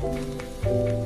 thank you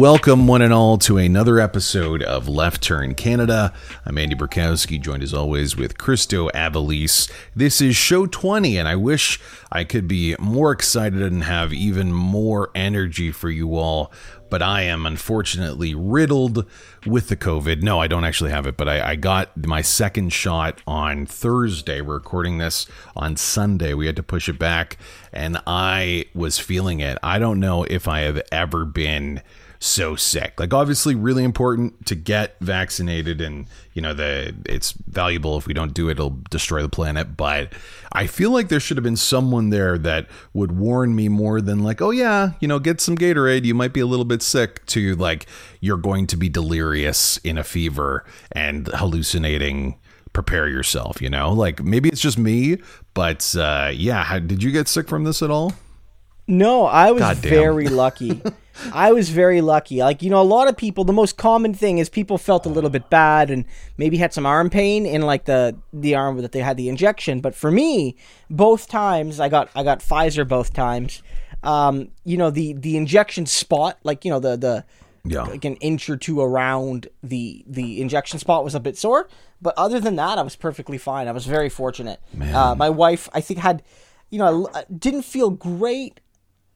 Welcome, one and all, to another episode of Left Turn Canada. I'm Andy Burkowski, joined as always with Christo Aivalis. This is show 20, and I wish I could be more excited and have even more energy for you all, but I am unfortunately riddled with the COVID. No, I don't actually have it, but I, I got my second shot on Thursday. We're recording this on Sunday. We had to push it back, and I was feeling it. I don't know if I have ever been so sick. Like obviously really important to get vaccinated and you know the it's valuable if we don't do it it'll destroy the planet, but I feel like there should have been someone there that would warn me more than like, "Oh yeah, you know, get some Gatorade, you might be a little bit sick." to like you're going to be delirious in a fever and hallucinating prepare yourself, you know? Like maybe it's just me, but uh yeah, how, did you get sick from this at all? No, I was very lucky. I was very lucky. Like, you know, a lot of people, the most common thing is people felt a little bit bad and maybe had some arm pain in like the the arm that they had the injection. But for me, both times I got I got Pfizer both times. Um, you know, the the injection spot, like, you know, the the yeah. like an inch or two around the the injection spot was a bit sore. But other than that, I was perfectly fine. I was very fortunate. Uh, my wife, I think, had, you know, I didn't feel great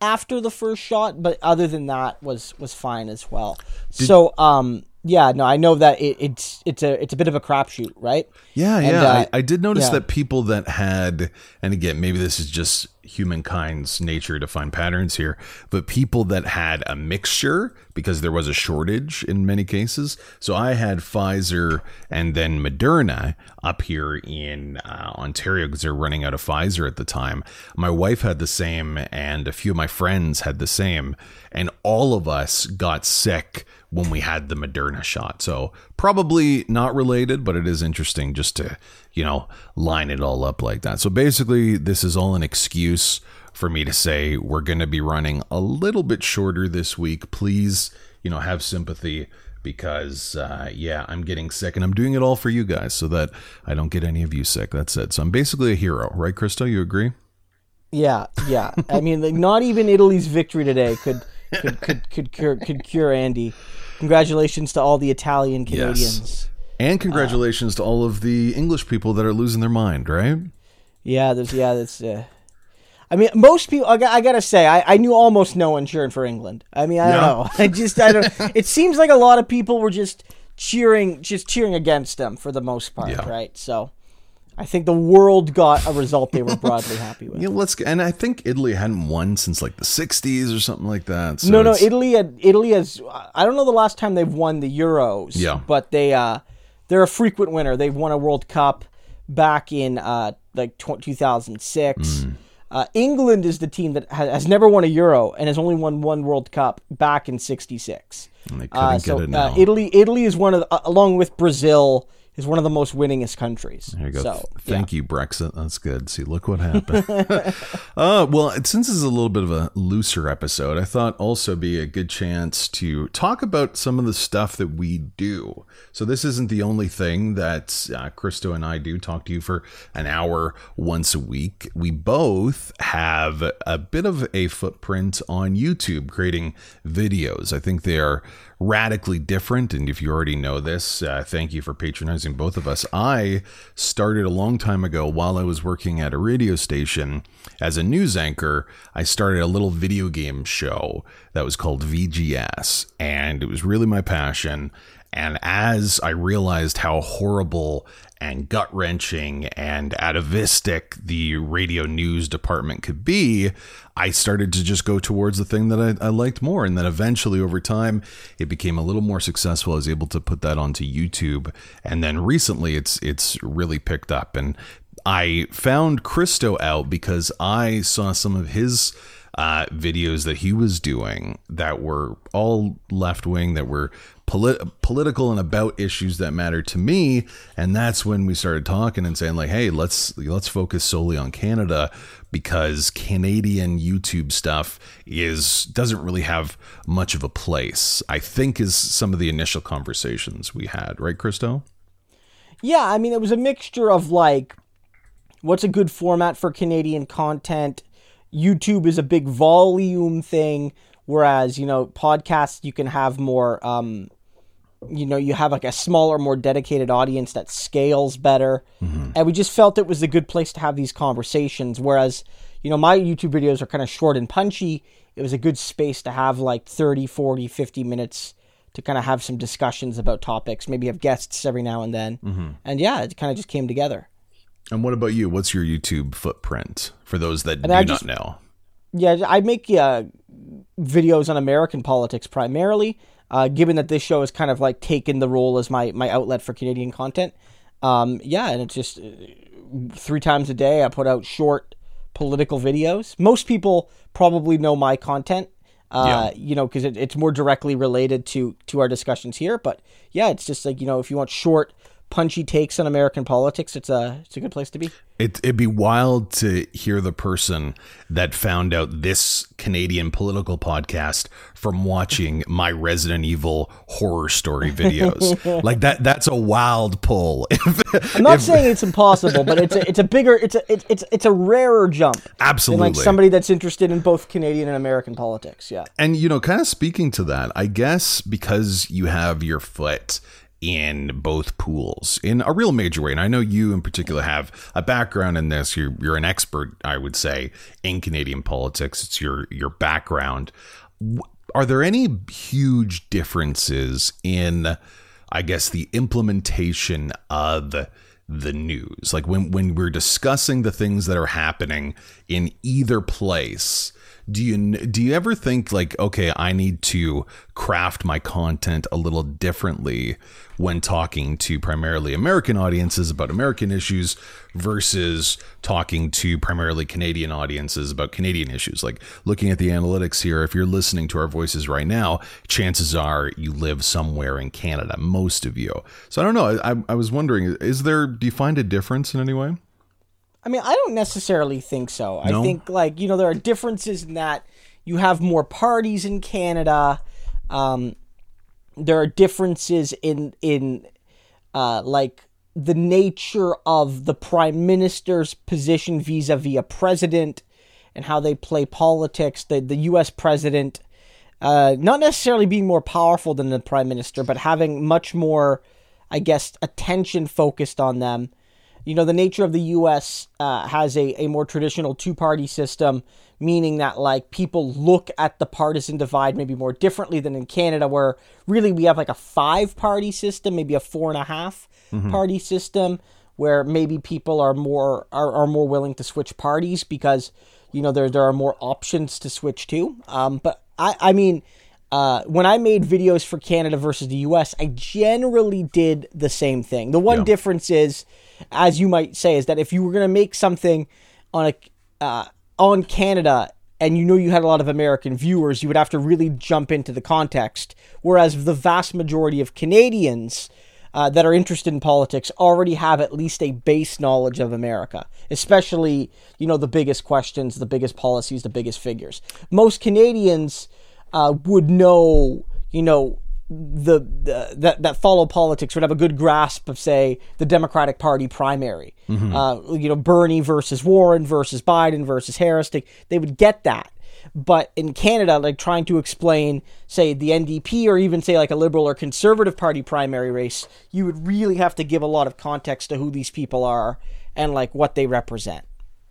after the first shot, but other than that was was fine as well. Did, so um yeah, no, I know that it, it's it's a it's a bit of a crapshoot, right? Yeah, and, yeah. Uh, I, I, did notice yeah. that people that had, and again, maybe this is just humankind's nature to find patterns here, but people that had a mixture because there was a shortage in many cases. So I had Pfizer and then Moderna up here in uh, Ontario because they're running out of Pfizer at the time. My wife had the same, and a few of my friends had the same, and all of us got sick when we had the Moderna shot. So probably not related, but it is interesting just to, you know, line it all up like that. So basically, this is all an excuse for me to say we're going to be running a little bit shorter this week. Please, you know, have sympathy because uh, yeah, I'm getting sick and I'm doing it all for you guys so that I don't get any of you sick. That's it. So I'm basically a hero, right, Christo? You agree? Yeah, yeah. I mean, like, not even Italy's victory today could could could could cure, could cure Andy. Congratulations to all the Italian Canadians. Yes. And congratulations uh, to all of the English people that are losing their mind, right? Yeah, there's yeah, that's uh, I mean, most people. I, I gotta say, I, I knew almost no one cheering for England. I mean, I don't know. I just, I don't. it seems like a lot of people were just cheering, just cheering against them for the most part, yeah. right? So, I think the world got a result they were broadly happy with. Yeah, let's and I think Italy hadn't won since like the '60s or something like that. So no, no, Italy had Italy has. I don't know the last time they've won the Euros. Yeah, but they uh, they're a frequent winner. They've won a World Cup back in uh, like 2006. Mm. Uh, England is the team that has, has, never won a Euro and has only won one World Cup back in '66. They couldn't Uh, so uh, Italy, Italy is one of, the, uh, along with Brazil is one of the most winningest countries. There you go. So, Thank yeah. you, Brexit. That's good. See, look what happened. uh, well, since this is a little bit of a looser episode, I thought also be a good chance to talk about some of the stuff that we do. So this isn't the only thing that uh, Christo and I do. Talk to you for an hour once a week. We both have a bit of a footprint on YouTube, creating videos. I think they are radically different. And if you already know this, uh, thank you for patronizing both of us. I started a long time ago while I was working at a radio station as a news anchor. I started a little video game show that was called VGS, and it was really my passion. And as I realized how horrible and gut wrenching and atavistic the radio news department could be, I started to just go towards the thing that I, I, liked more. And then eventually, over time, it became a little more successful. I was able to put that onto YouTube. And then recently, it's it's really picked up. And I found Christo out because I saw some of his uh, videos that he was doing that were all left wing, that were polit- political and about issues that matter to me. And that's when we started talking and saying like, hey, let's let's focus solely on Canada because Canadian YouTube stuff is doesn't really have much of a place. I think is some of the initial conversations we had, right, Christo? Yeah, I mean, it was a mixture of like, what's a good format for Canadian content? YouTube is a big volume thing, whereas you know podcasts you can have more. Um, you know, you have like a smaller, more dedicated audience that scales better, mm-hmm. and we just felt it was a good place to have these conversations. Whereas, you know, my YouTube videos are kind of short and punchy. It was a good space to have like 30, 40, 50 minutes to kind of have some discussions about topics, maybe have guests every now and then. Mm-hmm. And yeah, it kind of just came together. And what about you? What's your YouTube footprint for those that and do just, not know? Yeah, I make uh, videos on American politics primarily, uh, given that this show has kind of like taken the role as my, my outlet for Canadian content. Um, yeah, and it's just uh, three times a day I put out short political videos. Most people probably know my content uh, yeah. you know, because it, it's more directly related to to our discussions here. But yeah, it's just like you know, if you want short, punchy takes on American politics, it's a it's a good place to be. It, it'd be wild to hear the person that found out this Canadian political podcast from watching my Resident Evil horror story videos. like that, that's a wild pull. I'm not if, saying it's impossible, but it's a, it's a bigger, it's a, it's, it's a rarer jump. Absolutely. like somebody that's interested in both Canadian and American politics. Yeah. And, you know, kind of speaking to that, I guess because you have your foot in both pools in a real major way. And I know you in particular have a background in this. You're you're an expert, I would say, in Canadian politics. It's your your background. Are there any huge differences in I guess the implementation of the news? Like when when we're discussing the things that are happening in either place, do you do you ever think like okay i need to craft my content a little differently when talking to primarily american audiences about american issues versus talking to primarily canadian audiences about canadian issues? Like looking at the analytics here if you're listening to our voices right now chances are you live somewhere in canada most of you. So i don't know i, I was wondering is there do you find a difference in any way I mean, I don't necessarily think so. No? I think like you know there are differences in that you have more parties in Canada. Um, there are differences in in uh, like the nature of the prime minister's position vis-a-vis a president and how they play politics. The the U.S. president, uh, not necessarily being more powerful than the prime minister, but having much more, I guess, attention focused on them you know, the nature of the U.S. Uh, has a, a more traditional two party system, meaning that like people look at the partisan divide maybe more differently than in Canada, where really we have like a five party system, maybe a four and a half mm-hmm. party system, where maybe people are more are, are more willing to switch parties because you know there there are more options to switch to. Um, but I I mean. Uh, when I made videos for Canada versus the US, I generally did the same thing. The one yeah. difference is as you might say, is that if you were going to make something on a uh, on Canada and you know you had a lot of American viewers, you would have to really jump into the context. Whereas the vast majority of Canadians uh, that are interested in politics already have at least a base knowledge of America, especially you know the biggest questions, the biggest policies, the biggest figures. Most Canadians uh, would know, you know, the, the, that that follow politics would have a good grasp of say the Democratic Party primary. Mm-hmm. Uh, you know, Bernie versus Warren versus Biden versus Harris. They, they would get that. But in Canada, like trying to explain, say, the NDP or even say like a Liberal or Conservative Party primary race, you would really have to give a lot of context to who these people are and like what they represent.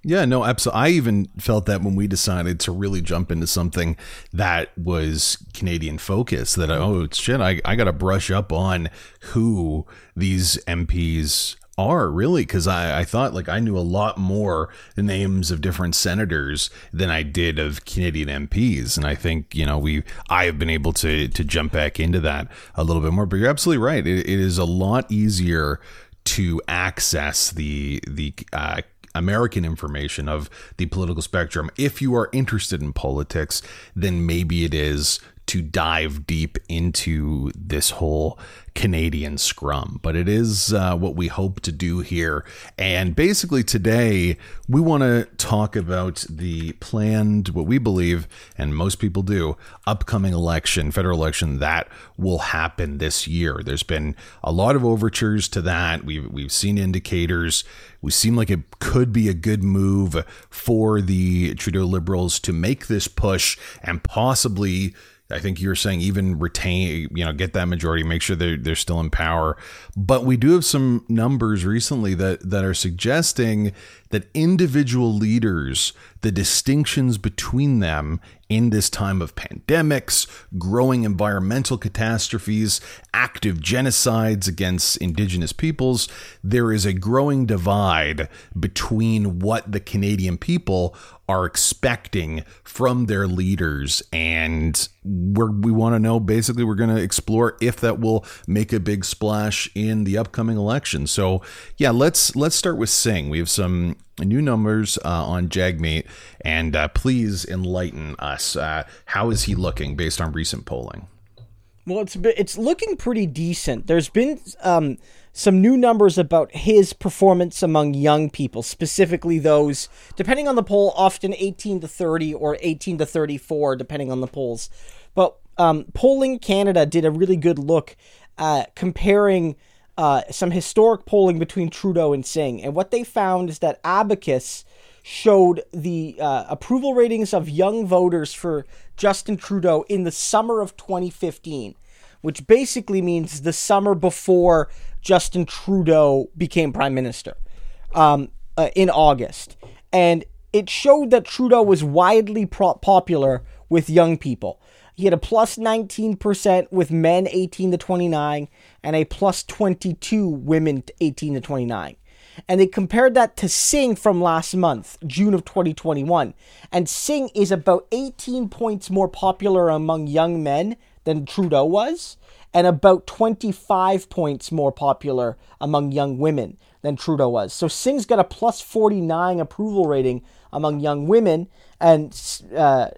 Yeah, no, absolutely. I even felt that when we decided to really jump into something that was Canadian focus, that oh shit, I, I got to brush up on who these MPs are really because I, I thought like I knew a lot more the names of different senators than I did of Canadian MPs, and I think you know we I have been able to to jump back into that a little bit more. But you're absolutely right; it, it is a lot easier to access the the uh, American information of the political spectrum. If you are interested in politics, then maybe it is to dive deep into this whole Canadian scrum, but it is uh, what we hope to do here. And basically, today we want to talk about the planned, what we believe, and most people do, upcoming election, federal election that will happen this year. There's been a lot of overtures to that. We've we've seen indicators. We seem like it could be a good move for the Trudeau Liberals to make this push and possibly I think you're saying even retain, you know, get that majority, make sure they're they're still in power. But we do have some numbers recently that that are suggesting that individual leaders, the distinctions between them in this time of pandemics, growing environmental catastrophes, active genocides against indigenous peoples, there is a growing divide between what the Canadian people are expecting from their leaders. And we're, we want to know basically, we're going to explore if that will make a big splash in the upcoming election. So, yeah, let's let's start with Singh. We have some new numbers uh, on Jagmeet, and uh, please enlighten us. Uh, how is he looking based on recent polling? Well, it's bit it's looking pretty decent. There's been um, some new numbers about his performance among young people, specifically those, depending on the poll, often 18 to 30 or 18 to 34, depending on the polls. But um, Polling Canada did a really good look comparing uh, some historic polling between Trudeau and Singh. And what they found is that Abacus showed the uh, approval ratings of young voters for Justin Trudeau in the summer of 2015, which basically means the summer before Justin Trudeau became prime minister um, uh, in August. And it showed that Trudeau was widely pro- popular with young people. He had a plus 19% with men 18 to 29 and a plus 22 women 18 to 29. And they compared that to Singh from last month, June of 2021. And Singh is about 18 points more popular among young men than Trudeau was, and about 25 points more popular among young women than Trudeau was. So Singh's got a plus 49 approval rating among young women and uh,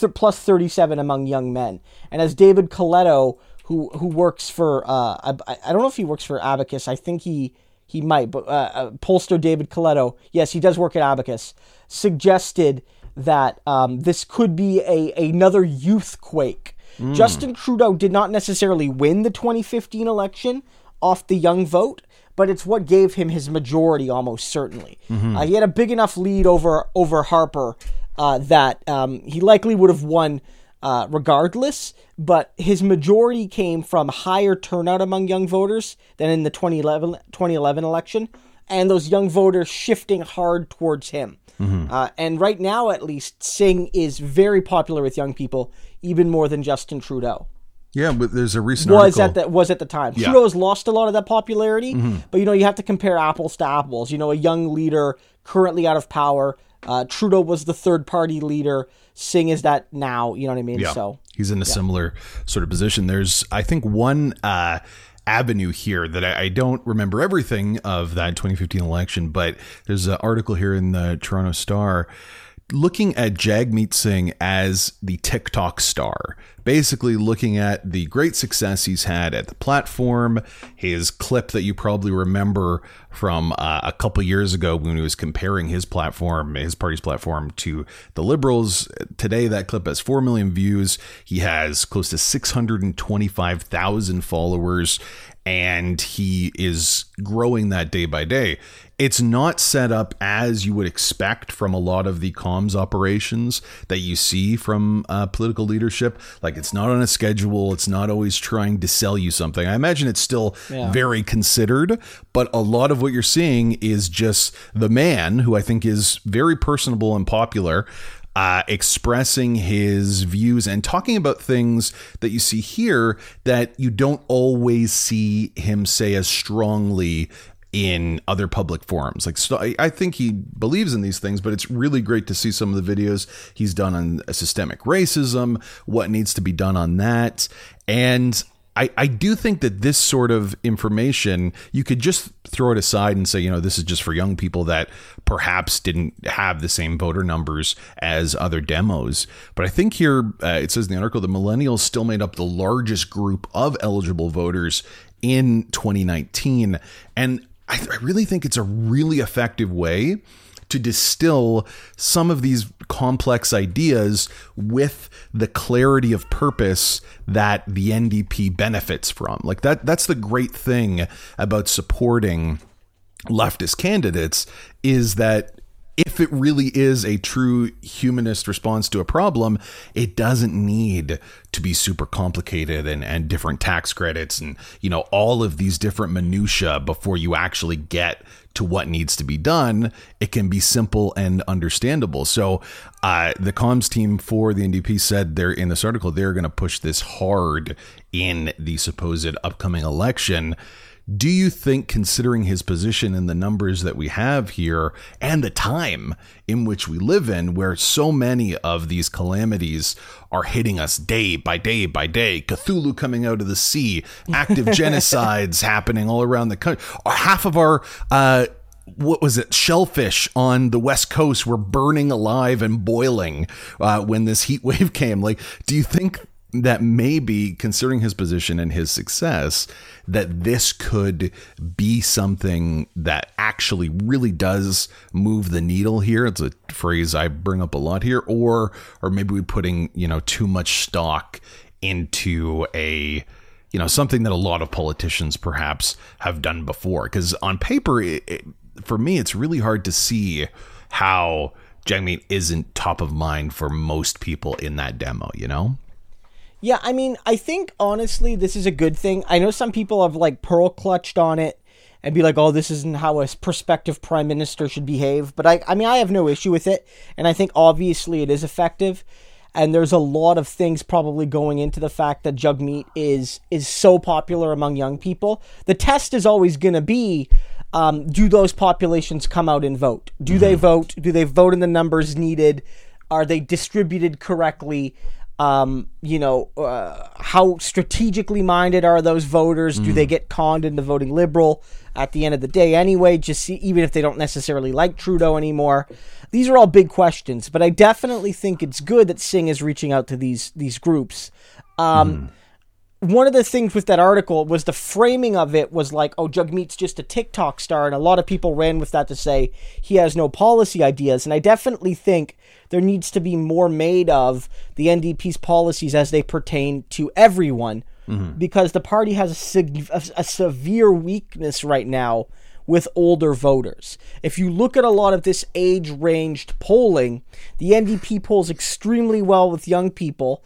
th- plus 37 among young men. And as David Coletto, who who works for uh, I, I don't know if he works for Abacus. I think he he might, but uh, uh, pollster David Coletto, yes, he does work at Abacus, suggested that um, this could be a another youth quake. Mm. Justin Trudeau did not necessarily win the 2015 election off the young vote, but it's what gave him his majority almost certainly. Mm-hmm. Uh, he had a big enough lead over over Harper uh, that um, he likely would have won uh, regardless, but his majority came from higher turnout among young voters than in the 2011, 2011 election, and those young voters shifting hard towards him. Mm-hmm. Uh, and right now, at least, Singh is very popular with young people, even more than Justin Trudeau. Yeah, but there's a recent was article. at the was at the time. Yeah. Trudeau's lost a lot of that popularity, mm-hmm. but you know you have to compare apples to apples. You know, a young leader currently out of power. Uh, Trudeau was the third party leader. Singh is that now. You know what I mean? Yeah. So he's in a yeah. similar sort of position. There's, I think, one uh, avenue here that I, I, don't remember everything of that 2015 election, but there's an article here in the Toronto Star looking at Jagmeet Singh as the TikTok star, basically looking at the great success he's had at the platform, his clip that you probably remember from uh, a couple years ago when he was comparing his platform, his party's platform to the Liberals. Today, that clip has 4 million views. He has close to 625,000 followers and he is growing that day by day. It's not set up as you would expect from a lot of the comms operations that you see from uh, political leadership. Like it's not on a schedule, it's not always trying to sell you something. I imagine it's still yeah. very considered, but a lot of what you're seeing is just the man who I think is very personable and popular uh, expressing his views and talking about things that you see here that you don't always see him say as strongly in other public forums. Like, so I, I, think he believes in these things, but it's really great to see some of the videos he's done on systemic racism, what needs to be done on that. And I, I do think that this sort of information, you could just throw it aside and say, you know, this is just for young people that perhaps didn't have the same voter numbers as other demos. But I think here uh, it says in the article the millennials still made up the largest group of eligible voters in 2019. And I, I really think it's a really effective way to distill some of these complex ideas with the clarity of purpose that the NDP benefits from. Like that that's the great thing about supporting leftist candidates is that if it really is a true humanist response to a problem, it doesn't need to be super complicated and, and different tax credits and you know all of these different minutia before you actually get to what needs to be done. It can be simple and understandable. So uh, the comms team for the NDP said they're in this article they're going to push this hard in the supposed upcoming election. Do you think, considering his position and the numbers that we have here and the time in which we live in, where so many of these calamities are hitting us day by day by day, Cthulhu coming out of the sea, active genocides happening all around the country, half of our, uh, what was it shellfish on the west coast were burning alive and boiling uh, when this heat wave came? Like do you think that maybe considering his position and his success that this could be something that actually really does move the needle here. It's a phrase i bring up a lot here. Or or maybe we're putting you know too much stock into a you know something that a lot of politicians perhaps have done before. Because on paper it, it, for me it's really hard to see how Jagmeet isn't top of mind for most people in that demo you know yeah, I mean, I think honestly, this is a good thing. I know some people have like pearl clutched on it and be like, "Oh, this isn't how a prospective prime minister should behave." But I, I mean, I have no issue with it, and I think obviously it is effective. And there's a lot of things probably going into the fact that Jagmeet is is so popular among young people. The test is always going to be um, do those populations come out and vote? Do mm-hmm. they vote? Do they vote in the numbers needed? Are they distributed correctly? Um, you know, uh, how strategically minded are those voters? Mm. Do they mm. get conned into voting liberal at the end of the day anyway? Just see, even if they don't necessarily like Trudeau anymore. These are all big questions, but I definitely think it's good that Singh is reaching out to these these groups. Um, mm one of the things with that article was the framing of it was like, oh, Jagmeet's just a TikTok star, and a lot of people ran with that to say he has no policy ideas. And I definitely think there needs to be more made of the NDP's policies as they pertain to everyone, mm-hmm. because the party has a, sig- a, a severe weakness right now with older voters. If you look at a lot of this age ranged polling, the NDP polls extremely well with young people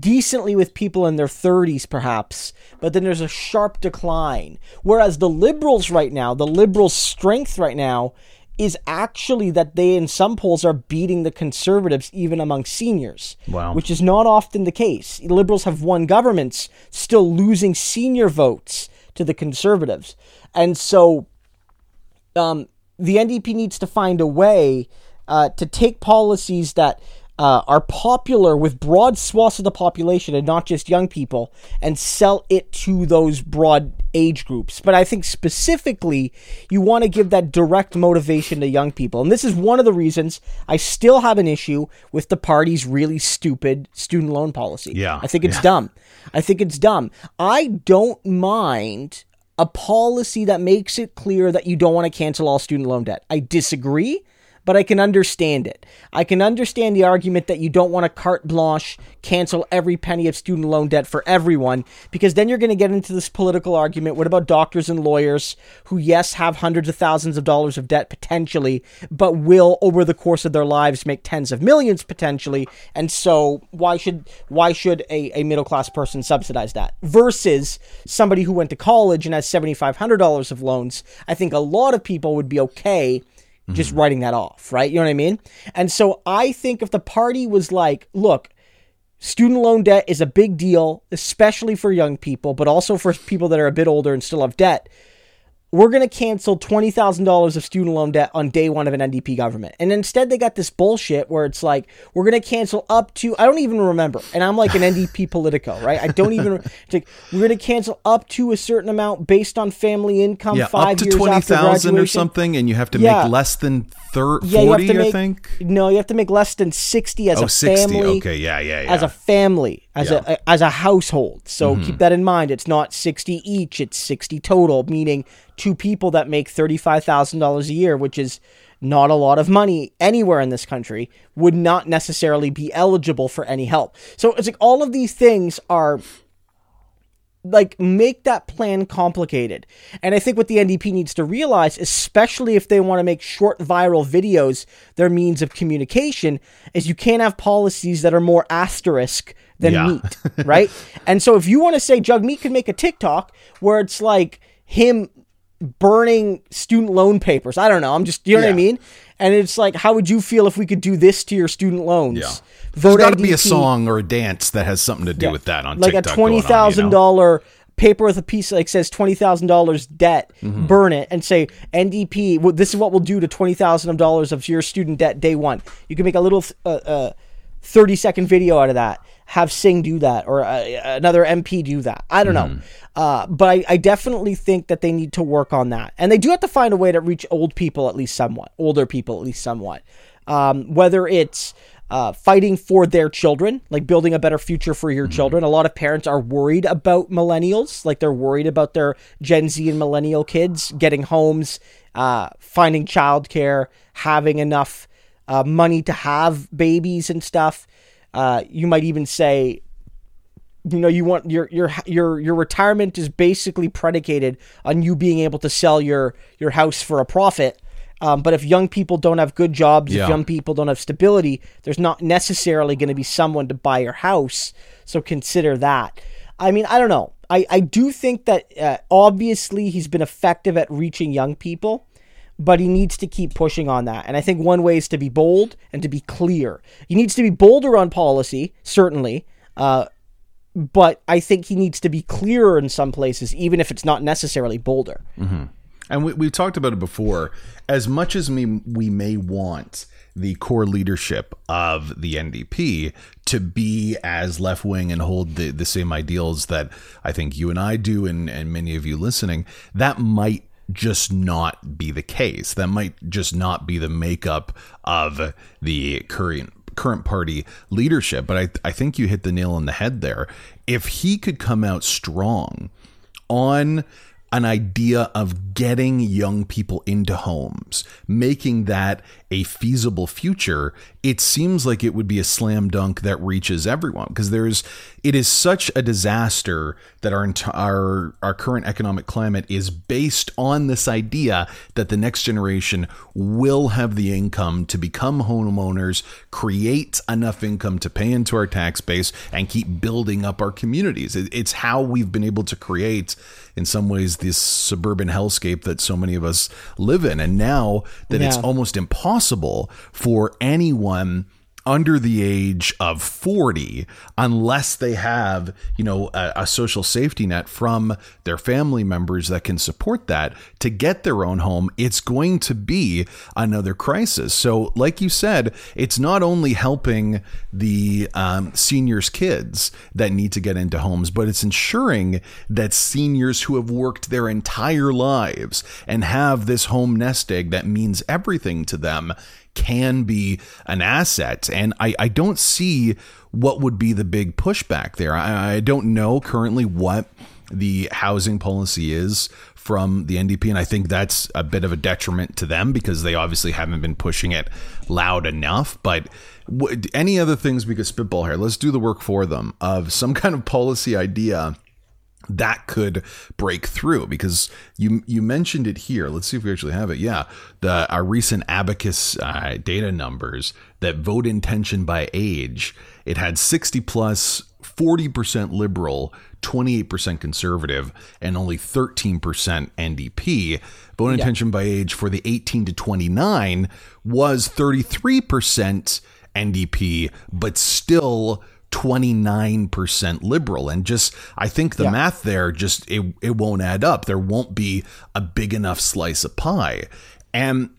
decently with people in their 30s, perhaps, but then there's a sharp decline. Whereas the liberals right now, the liberals' strength right now, is actually that they, in some polls, are beating the conservatives even among seniors. Wow. Which is not often the case. Liberals have won governments, still losing senior votes to the conservatives. And so um, the NDP needs to find a way uh, to take policies that uh, are popular with broad swaths of the population and not just young people and sell it to those broad age groups. But I think specifically, you want to give that direct motivation to young people. And this is one of the reasons I still have an issue with the party's really stupid student loan policy. Yeah. I think it's yeah. dumb. I think it's dumb. I don't mind a policy that makes it clear that you don't want to cancel all student loan debt. I disagree but I can understand it. I can understand the argument that you don't want to carte blanche cancel every penny of student loan debt for everyone, because then you're going to get into this political argument. What about doctors and lawyers who, yes, have hundreds of thousands of dollars of debt potentially, but will over the course of their lives make tens of millions potentially? And so why should why should a, a middle class person subsidize that? Versus somebody who went to college and has seventy five hundred dollars of loans. I think a lot of people would be okay just mm-hmm. writing that off, right? You know what I mean? And so I think if the party was like, look, student loan debt is a big deal, especially for young people, but also for people that are a bit older and still have debt. We're going to cancel $20,000 of student loan debt on day one of an NDP government. And instead, they got this bullshit where it's like, we're going to cancel up to, I don't even remember. And I'm like an NDP Politico, right? I don't even, like, we're going to cancel up to a certain amount based on family income yeah, five up to years 20,000 or something. And you have to yeah. make less than thir- 40, yeah, make, I think. No, you have to make less than 60 as oh, a 60. family. Okay, yeah, yeah, yeah. As a family, as, yeah. a, as a household. So mm-hmm. keep that in mind. It's not 60 each, it's 60 total, meaning two people that make $35,000 a year, which is not a lot of money anywhere in this country, would not necessarily be eligible for any help. So it's like all of these things are like make that plan complicated. And I think what the NDP needs to realize, especially if they want to make short viral videos their means of communication, is you can't have policies that are more asterisk than yeah. meat, right? and so if you want to say Jagmeet can make a TikTok where it's like him burning student loan papers. I don't know. I'm just, you know yeah. what I mean? And it's like, how would you feel if we could do this to your student loans? Yeah. Vote There's got to be a song or a dance that has something to do yeah. with that on like TikTok a twenty thousand dollar paper with a piece like says twenty thousand dollars debt. Mm-hmm. Burn it and say NDP. Well, this is what we'll do to twenty thousand dollars of your student debt day one. You can make a little uh, uh, thirty second video out of that have Singh do that or uh, another MP do that. I don't mm-hmm. know. Uh, but I, I, definitely think that they need to work on that. And they do have to find a way to reach old people at least somewhat, older people at least somewhat. Um, whether it's uh, fighting for their children, like building a better future for your mm-hmm. children. A lot of parents are worried about millennials, like they're worried about their Gen Z and millennial kids getting homes, uh, finding childcare, having enough uh, money to have babies and stuff. Uh, you might even say, you know, you want your your your your retirement is basically predicated on you being able to sell your your house for a profit. Um, but if young people don't have good jobs, yeah. if young people don't have stability, there's not necessarily going to be someone to buy your house. So consider that. I mean, I don't know. I, I do think that uh, obviously he's been effective at reaching young people but he needs to keep pushing on that. And I think one way is to be bold and to be clear. He needs to be bolder on policy, certainly. Uh, but I think he needs to be clearer in some places, even if it's not necessarily bolder. Mm-hmm. And we, we've talked about it before. As much as we, we may want the core leadership of the NDP to be as left wing and hold the, the same ideals that I think you and I do, and, and many of you listening, that might just not be the case. That might just not be the makeup of the current current party leadership. But I, I think you hit the nail on the head there. If he could come out strong on an idea of getting young people into homes, making that a feasible future, it seems like it would be a slam dunk that reaches everyone because there's it is such a disaster that our our our current economic climate is based on this idea that the next generation will have the income to become homeowners, create enough income to pay into our tax base and keep building up our communities. It's how we've been able to create in some ways this suburban hellscape that so many of us live in and now that yeah. it's almost impossible for anyone under the age of 40 unless they have, you know, a, a, social safety net from their family members that can support that to get their own home, it's going to be another crisis. So, like you said, it's not only helping the um, seniors' kids that need to get into homes, but it's ensuring that seniors who have worked their entire lives and have this home nest egg that means everything to them can be an asset. And I, I don't see what would be the big pushback there. I, I don't know currently what the housing policy is from the NDP, and I think that's a bit of a detriment to them because they obviously haven't been pushing it loud enough. But any other things we could spitball here? Let's do the work for them of some kind of policy idea that could break through because you you mentioned it here. Let's see if we actually have it. Yeah, the our recent Abacus uh, data numbers that vote intention by age. It had sixty plus, forty percent liberal, twenty eight percent conservative, and only thirteen percent NDP. Vote yeah. intention by age for the eighteen to twenty nine was thirty three percent NDP, but still 29% liberal and just I think the yeah. math there just it it won't add up. There won't be a big enough slice of pie. And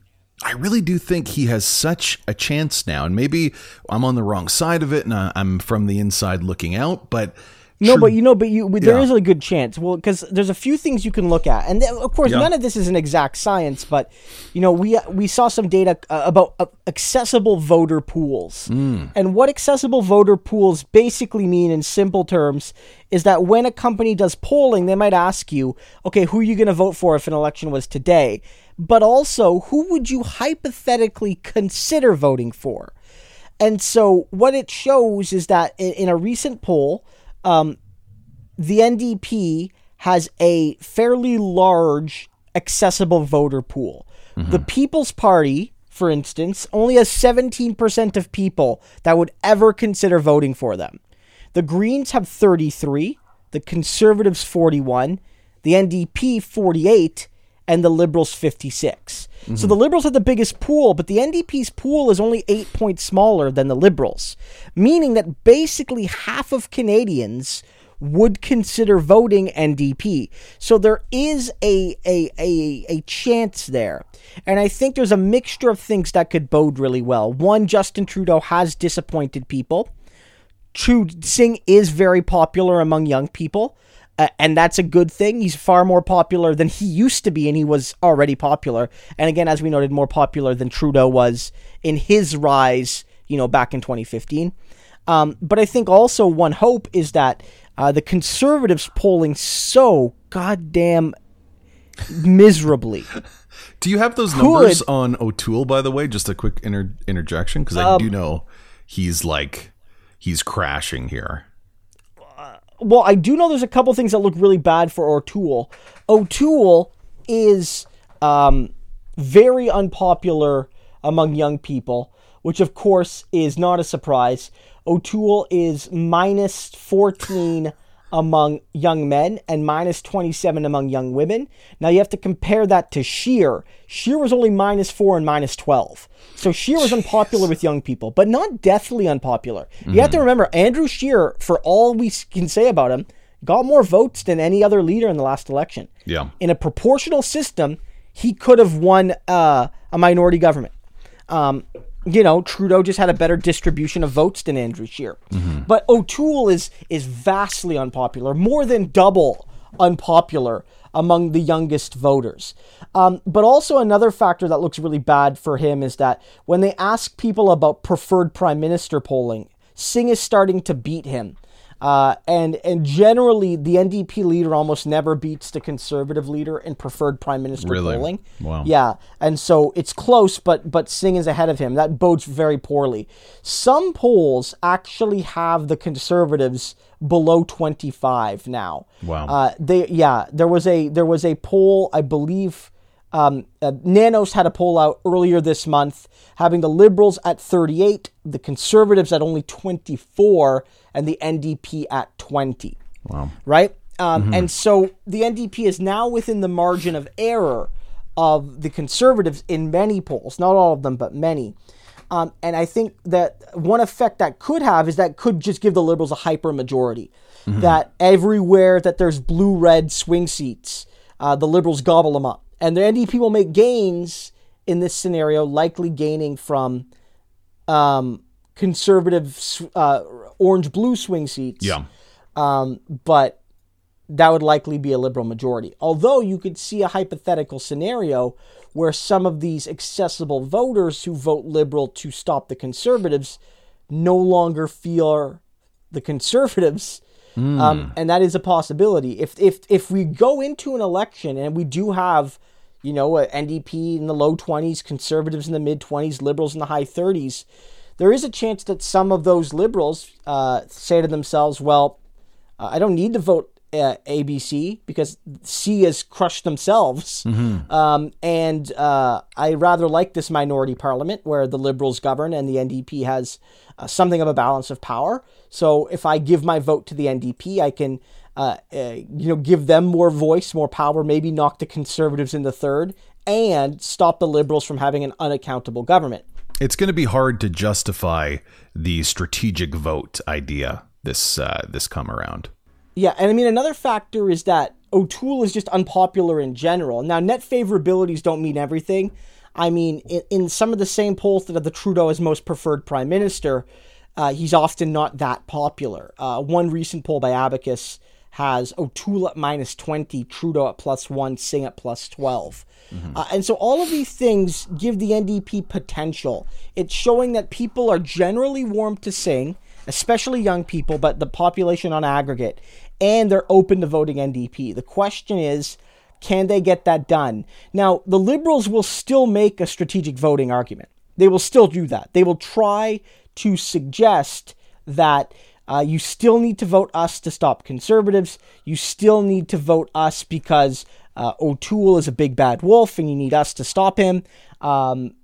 I really do think he has such a chance now. And maybe I'm on the wrong side of it and I'm from the inside looking out, but no, but you know, but you there yeah. is a good chance. Well, because there's a few things you can look at, and of course, yeah. none of this is an exact science. But you know, we we saw some data uh, about uh, accessible voter pools, mm. and what accessible voter pools basically mean in simple terms is that when a company does polling, they might ask you, okay, who are you going to vote for if an election was today? But also, who would you hypothetically consider voting for? And so, what it shows is that in, in a recent poll um, the NDP has a fairly large accessible voter pool. Mm-hmm. The People's Party, for instance, only has 17% of people that would ever consider voting for them. The Greens have 33, the Conservatives 41, the NDP 48, and the Liberals 56. Mm-hmm. So the Liberals have the biggest pool, but the NDP's pool is only eight points smaller than the Liberals, meaning that basically half of Canadians would consider voting NDP. So there is a, a, a, a chance there. And I think there's a mixture of things that could bode really well. One, Justin Trudeau has disappointed people. Two, Singh is very popular among young people. Uh, and that's a good thing. He's far more popular than he used to be, and he was already popular. And again, as we noted, more popular than Trudeau was in his rise, you know, back in 2015. Um, but I think also one hope is that uh, the conservatives polling so goddamn miserably. Do you have those could, numbers on O'Toole, by the way? Just a quick inter- interjection, because I um, do know he's like he's crashing here well, I do know there's a couple things that look really bad for O'Toole. O'Toole is um, very unpopular among young people, which of course is not a surprise. O'Toole is minus 14 among young men and minus 27 among young women. Now you have to compare that to Scheer. Scheer was only minus 4 and minus 12. So Scheer was unpopular with young people, but not deathly unpopular. Mm-hmm. You have to mm-hmm. remember, Andrew Scheer, for all we can say about him, got more votes than any other leader in the last election. Yeah. In a proportional system, he could have won uh, a minority government. Um, you know, Trudeau just had a better distribution of votes than Andrew Scheer. Mm-hmm. But O'Toole is is vastly unpopular, more than double unpopular among the youngest voters. Um, but also another factor that looks really bad for him is that when they ask people about preferred prime minister polling, Singh is starting to beat him. Uh, and and generally, the NDP leader almost never beats the conservative leader in preferred prime minister really? polling. Wow. Yeah, and so it's close, but but Singh is ahead of him. That bodes very poorly. Some polls actually have the conservatives below 25 now. Wow. Uh, they yeah, there was a there was a poll, I believe. Um, uh, Nanos had a poll out earlier this month, having the Liberals at 38, the Conservatives at only 24, and the NDP at 20. Wow. Right? Um, mm-hmm. And so the NDP is now within the margin of error of the conservatives in many polls, not all of them, but many. Um, and I think that one effect that could have is that could just give the liberals a hyper majority. Mm-hmm. That everywhere that there's blue red swing seats, uh, the liberals gobble them up. And the NDP will make gains in this scenario, likely gaining from um, conservative uh, orange blue swing seats. Yeah. Um, but that would likely be a liberal majority. Although you could see a hypothetical scenario where some of these accessible voters who vote liberal to stop the conservatives no longer feel the conservatives. Mm. Um, and that is a possibility. If if if we go into an election and we do have, you know, a NDP in the low twenties, conservatives in the mid twenties, liberals in the high thirties, there is a chance that some of those liberals uh, say to themselves, well, uh, I don't need to vote uh, ABC because C has crushed themselves. Mm-hmm. Um, and uh, I rather like this minority parliament where the Liberals govern and the NDP has uh, something of a balance of power. So if I give my vote to the NDP, I can. Uh, uh, you know, give them more voice, more power, maybe knock the conservatives in the third, and stop the liberals from having an unaccountable government. it's going to be hard to justify the strategic vote idea this uh, this come around. Yeah, and I mean another factor is that O'Toole is just unpopular in general. Now, net favorabilities don't mean everything. I mean, in, in some of the same polls that have the Trudeau as most preferred prime minister, uh, he's often not that popular. Uh, one recent poll by Abacus has O'Toole at minus 20, Trudeau at plus 1, Singh at plus 12. Mm-hmm. Uh, and so all of these things give the NDP potential. It's showing that people are generally warm to Singh, especially young people, but the population on aggregate, and they're open to voting NDP. The question is, can they get that done? Now, the Liberals will still make a strategic voting argument. They will still do that. They will try to suggest that uh, you still need to vote us to stop conservatives. You still need to vote us because uh, O'Toole is a big bad wolf and you need us to stop him. Um,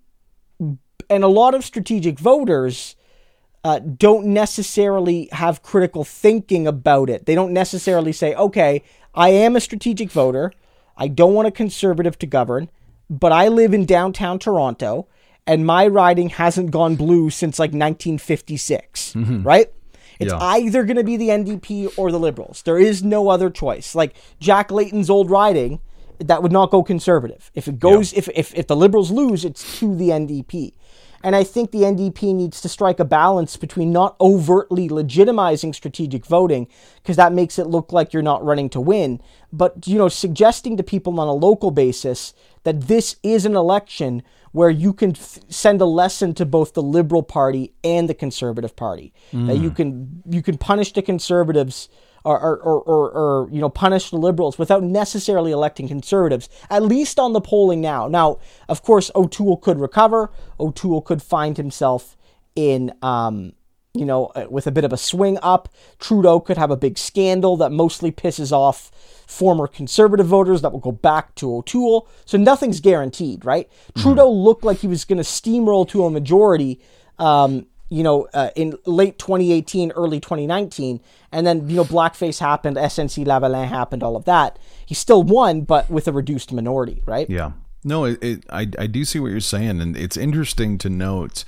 and a lot of strategic voters uh, don't necessarily have critical thinking about it. They don't necessarily say, okay, I am a strategic voter. I don't want a conservative to govern, but I live in downtown Toronto and my riding hasn't gone blue since like 1956, mm-hmm. right? It's yeah. either going to be the NDP or the Liberals. There is no other choice. Like Jack Layton's old riding, that would not go conservative. If it goes, yeah. if, if if the Liberals lose, it's to the NDP. And I think the NDP needs to strike a balance between not overtly legitimizing strategic voting, because that makes it look like you're not running to win, but you know, suggesting to people on a local basis that this is an election where you can f- send a lesson to both the Liberal Party and the Conservative Party. Mm. That you can you can punish the conservatives or, or, or, or, you know punish the liberals without necessarily electing conservatives at least on the polling now. Now of course o'toole could recover. O'toole could find himself in um, you know uh, with a bit of a swing up. Trudeau could have a big scandal that mostly pisses off former conservative voters that will go back to o'toole. So nothing's guaranteed right? Mm-hmm. trudeau looked like he was going to steamroll to a majority um, you know, uh, in late 2018, early 2019, and then you know, blackface happened, SNC Lavalin happened, all of that. He still won, but with a reduced minority, right? Yeah. No, it, it, I I do see what you're saying, and it's interesting to note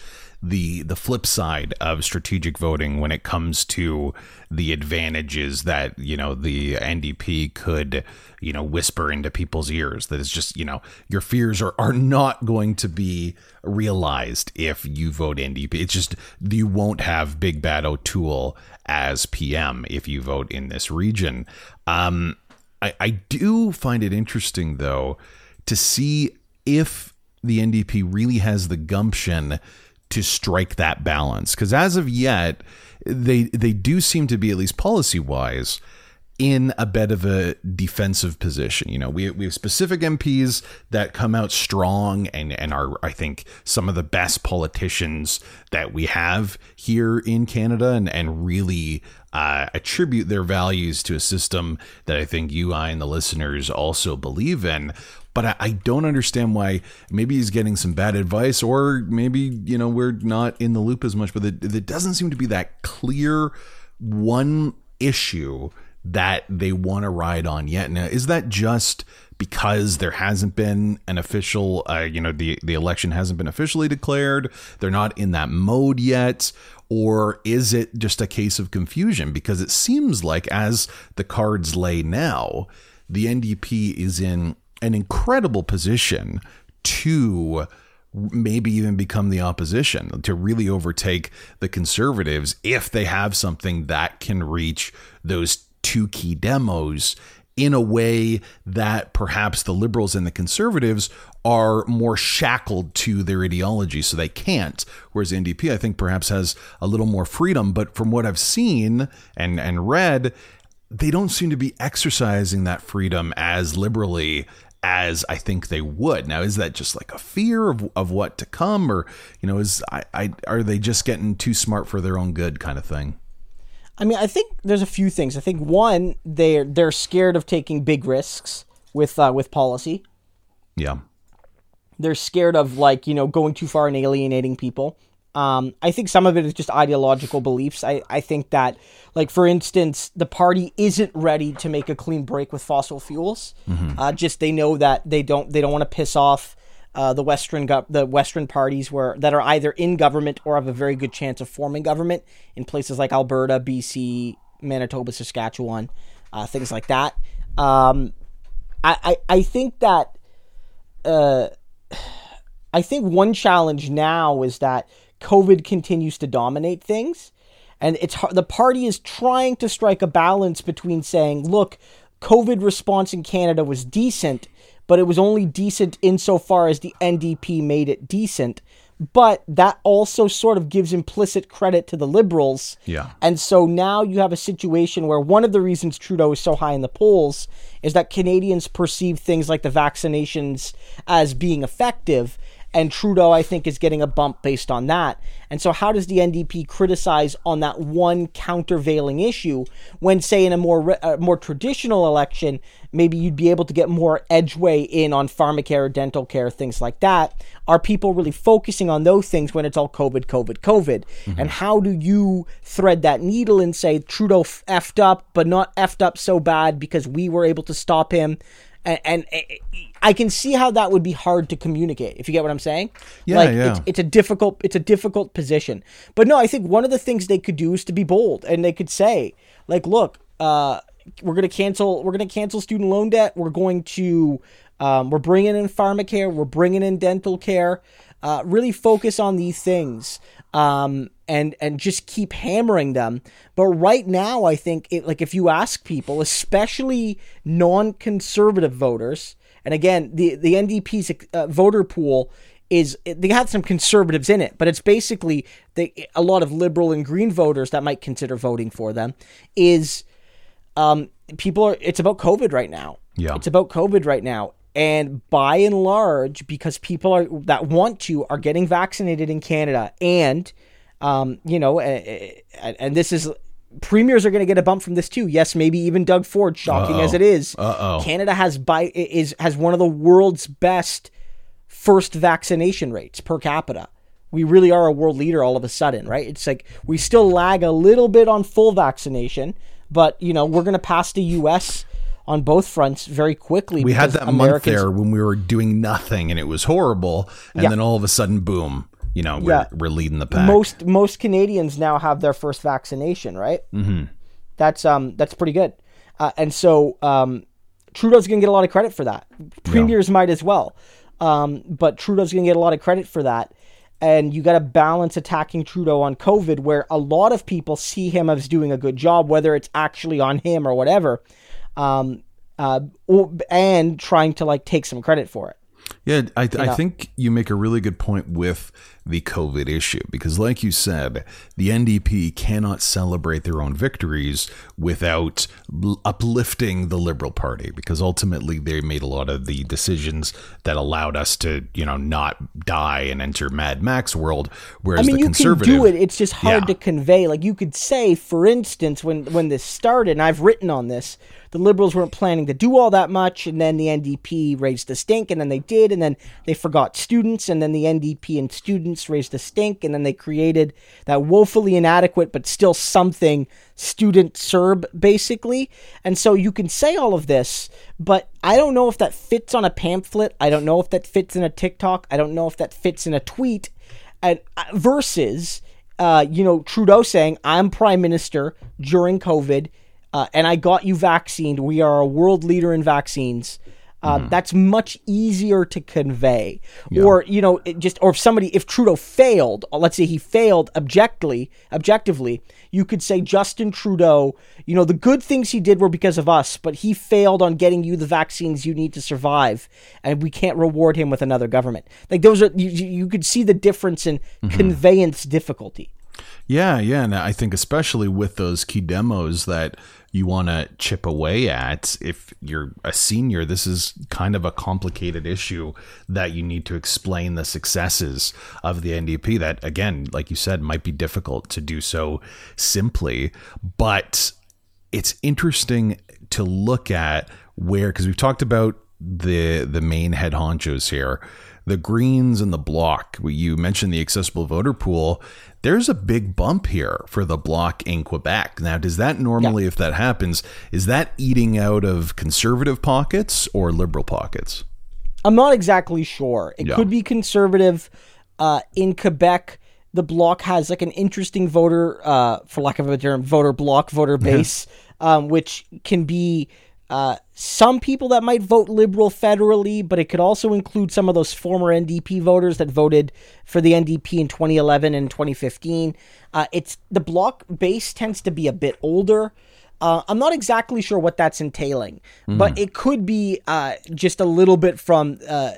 the the flip side of strategic voting when it comes to the advantages that you know the NDP could you know whisper into people's ears. That it's just you know your fears are are not going to be realized if you vote NDP it's just you won't have big bad O'Toole as PM if you vote in this region. Um I I do find it interesting though to see if the NDP really has the gumption to strike that balance because as of yet they they do seem to be at least policy wise in a bit of a defensive position. You know, we, we have specific MPs that come out strong and, and are, I think, some of the best politicians that we have here in Canada and, and really uh, attribute their values to a system that I think you, I, and the listeners also believe in but I, I, don't understand why maybe he's getting some bad advice or maybe you know we're not in the loop as much but it, it doesn't seem to be that clear one issue that they want to ride on yet. Now is that just because there hasn't been an official uh, you know the the election hasn't been officially declared they're not in that mode yet or is it just a case of confusion? Because it seems like as the cards lay now the NDP is in an incredible position to maybe even become the opposition to really overtake the conservatives if they have something that can reach those two key demos in a way that perhaps the liberals and the conservatives are more shackled to their ideology so they can't. Whereas NDP I think perhaps has a little more freedom but from what I've seen and and read they don't seem to be exercising that freedom as liberally as I think they would. Now, is that just like a fear of, of what to come, or you know, is I, I are they just getting too smart for their own good, kind of thing? I mean, I think there's a few things. I think one, they're they're scared of taking big risks with uh, with policy. Yeah, they're scared of like you know going too far and alienating people. Um, I think some of it is just ideological beliefs. I, I think that, like for instance, the party isn't ready to make a clean break with fossil fuels. Mm-hmm. Uh, just they know that they don't they don't want to piss off uh, the Western go- the Western parties where that are either in government or have a very good chance of forming government in places like Alberta, BC, Manitoba, Saskatchewan, uh, things like that. Um, I, I, I think that uh, I think one challenge now is that COVID continues to dominate things, and it's the party is trying to strike a balance between saying, look, COVID response in Canada was decent, but it was only decent insofar as the NDP made it decent. But that also sort of gives implicit credit to the Liberals. Yeah. And so now you have a situation where one of the reasons Trudeau is so high in the polls is that Canadians perceive things like the vaccinations as being effective. And Trudeau, I think, is getting a bump based on that. And so, how does the NDP criticize on that one countervailing issue when, say, in a more uh, more traditional election, maybe you'd be able to get more edgeway in on pharmacare, dental care, things like that? Are people really focusing on those things when it's all COVID, COVID, COVID? Mm-hmm. And how do you thread that needle and say Trudeau effed up, but not effed up so bad because we were able to stop him? And, and, I can see how that would be hard to communicate. If you get what I'm saying, yeah, like yeah. It's, it's a difficult, it's a difficult position. But no, I think one of the things they could do is to be bold, and they could say, like, look, uh, we're going to cancel, we're going to cancel student loan debt. We're going to, um, we're bringing in pharmacare, we're bringing in dental care. Uh, really focus on these things. Um, and and just keep hammering them. But right now, I think it, like if you ask people, especially non-conservative voters, and again, the the NDP's uh, voter pool is they have some conservatives in it, but it's basically they, a lot of liberal and green voters that might consider voting for them. Is um, people are it's about COVID right now. Yeah, it's about COVID right now. And by and large, because people are that want to are getting vaccinated in Canada, and um, you know, and, and this is premiers are going to get a bump from this too. Yes, maybe even Doug Ford, shocking Uh-oh. as it is. Uh-oh. Canada has by is has one of the world's best first vaccination rates per capita. We really are a world leader all of a sudden, right? It's like we still lag a little bit on full vaccination, but you know, we're going to pass the US on both fronts very quickly. We had that Americans... month there when we were doing nothing and it was horrible, and yeah. then all of a sudden, boom, you know, we're, yeah. we're leading the pack. Most most Canadians now have their first vaccination, right? Mm-hmm. That's um that's pretty good, uh, and so um, Trudeau's gonna get a lot of credit for that. Premiers yeah. might as well, um, but Trudeau's gonna get a lot of credit for that. And you got to balance attacking Trudeau on COVID, where a lot of people see him as doing a good job, whether it's actually on him or whatever, um, uh, and trying to like take some credit for it. Yeah, I, I think you make a really good point with the COVID issue because, like you said, the NDP cannot celebrate their own victories without uplifting the Liberal Party because ultimately they made a lot of the decisions that allowed us to, you know, not die and enter Mad Max world. Whereas I mean, the you conservative, can do it. It's just hard Yeah. to convey. Like you could say, for instance, when when this started, and I've written on this, the Liberals weren't planning to do all that much, and then the NDP raised the stink, and then they did, and then they forgot students, and then the NDP and students raised the stink, and then they created that woefully inadequate but still something student CERB, basically. And so you can say all of this, but I don't know if that fits on a pamphlet. I don't know if that fits in a TikTok. I don't know if that fits in a tweet. And uh, versus, uh, you know, Trudeau saying, I'm prime minister during COVID uh, and I got you vaccinated. We are a world leader in vaccines. Uh, mm. That's much easier to convey, yeah. or you know, just or if somebody, if Trudeau failed, uh, let's say he failed objectively, objectively, you could say Justin Trudeau, you know, the good things he did were because of us, but he failed on getting you the vaccines you need to survive, and we can't reward him with another government. Like those are, you, you could see the difference in mm-hmm. conveyance difficulty. Yeah, yeah, and I think especially with those key demos that you want to chip away at if you're a senior this is kind of a complicated issue that you need to explain the successes of the NDP that again like you said might be difficult to do so simply. But it's interesting to look at where because we've talked about the the main head honchos here the Greens and the Bloc. You mentioned the accessible voter pool. There's a big bump here for the Bloc in Quebec. Now, does that normally, yeah. if that happens, is that eating out of conservative pockets or liberal pockets? I'm not exactly sure. It yeah. could be conservative. Uh, in Quebec, the bloc has like an interesting voter, uh, for lack of a better term, voter bloc, voter base, um, which can be uh, some people that might vote liberal federally, but it could also include some of those former NDP voters that voted for the NDP in 2011 and 2015. Uh, it's the Bloc base tends to be a bit older. Uh, I'm not exactly sure what that's entailing, mm. but it could be uh, just a little bit from uh,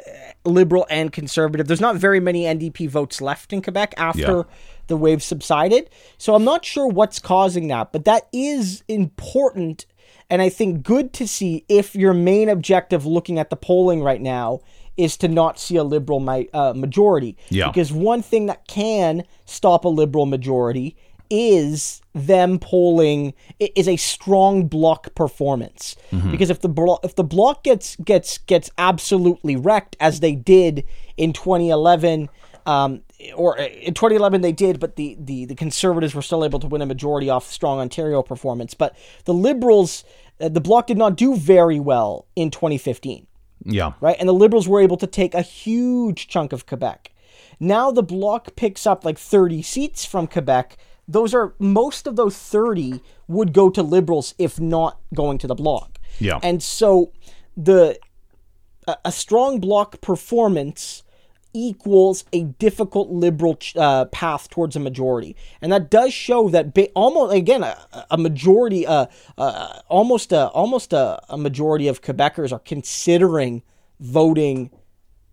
liberal and conservative. There's not very many NDP votes left in Quebec after yeah. the wave subsided. So I'm not sure what's causing that, but that is important and I think good to see if your main objective looking at the polling right now is to not see a liberal mi- uh, majority. Yeah. Because one thing that can stop a liberal majority is them polling is a strong bloc performance mm-hmm. because if the bloc if the bloc gets gets gets absolutely wrecked as they did in 2011 um, or uh, in 2011 they did but the, the the conservatives were still able to win a majority off strong ontario performance. But the liberals uh, the bloc did not do very well in 2015 yeah. Right? And the liberals were able to take a huge chunk of quebec. Now the bloc picks up like 30 seats from quebec. Those are most of those 30 would go to liberals if not going to the bloc. Yeah. And so the a, a strong bloc performance equals a difficult liberal uh, path towards a majority, and that does show that ba- almost again a, a majority, uh, uh, almost a almost a, a majority of Quebecers are considering voting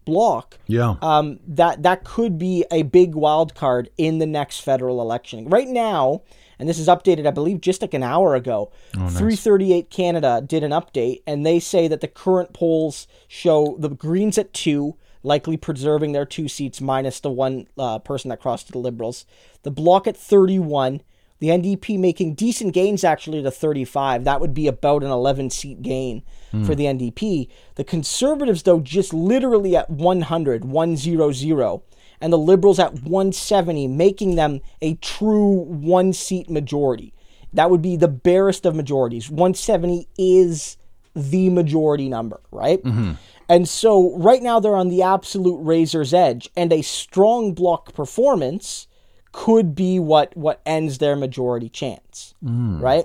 bloc, yeah, um, that that could be a big wild card in the next federal election. Right now, and this is updated, I believe, just like an hour ago. Oh, nice. 338 Canada did an update, and they say that the current polls show the Greens at two, likely preserving their two seats minus the one uh, person that crossed to the Liberals. The Bloc at 31 the NDP making decent gains actually to 35. That would be about an 11 seat gain mm. for the NDP. The Conservatives, though, just literally at 100, 100, and the Liberals at 170, making them a true one seat majority. That would be the barest of majorities. 170 is the majority number, right? Mm-hmm. And so right now they're on the absolute razor's edge, and a strong Bloc performance could be what what ends their majority chance, mm. right?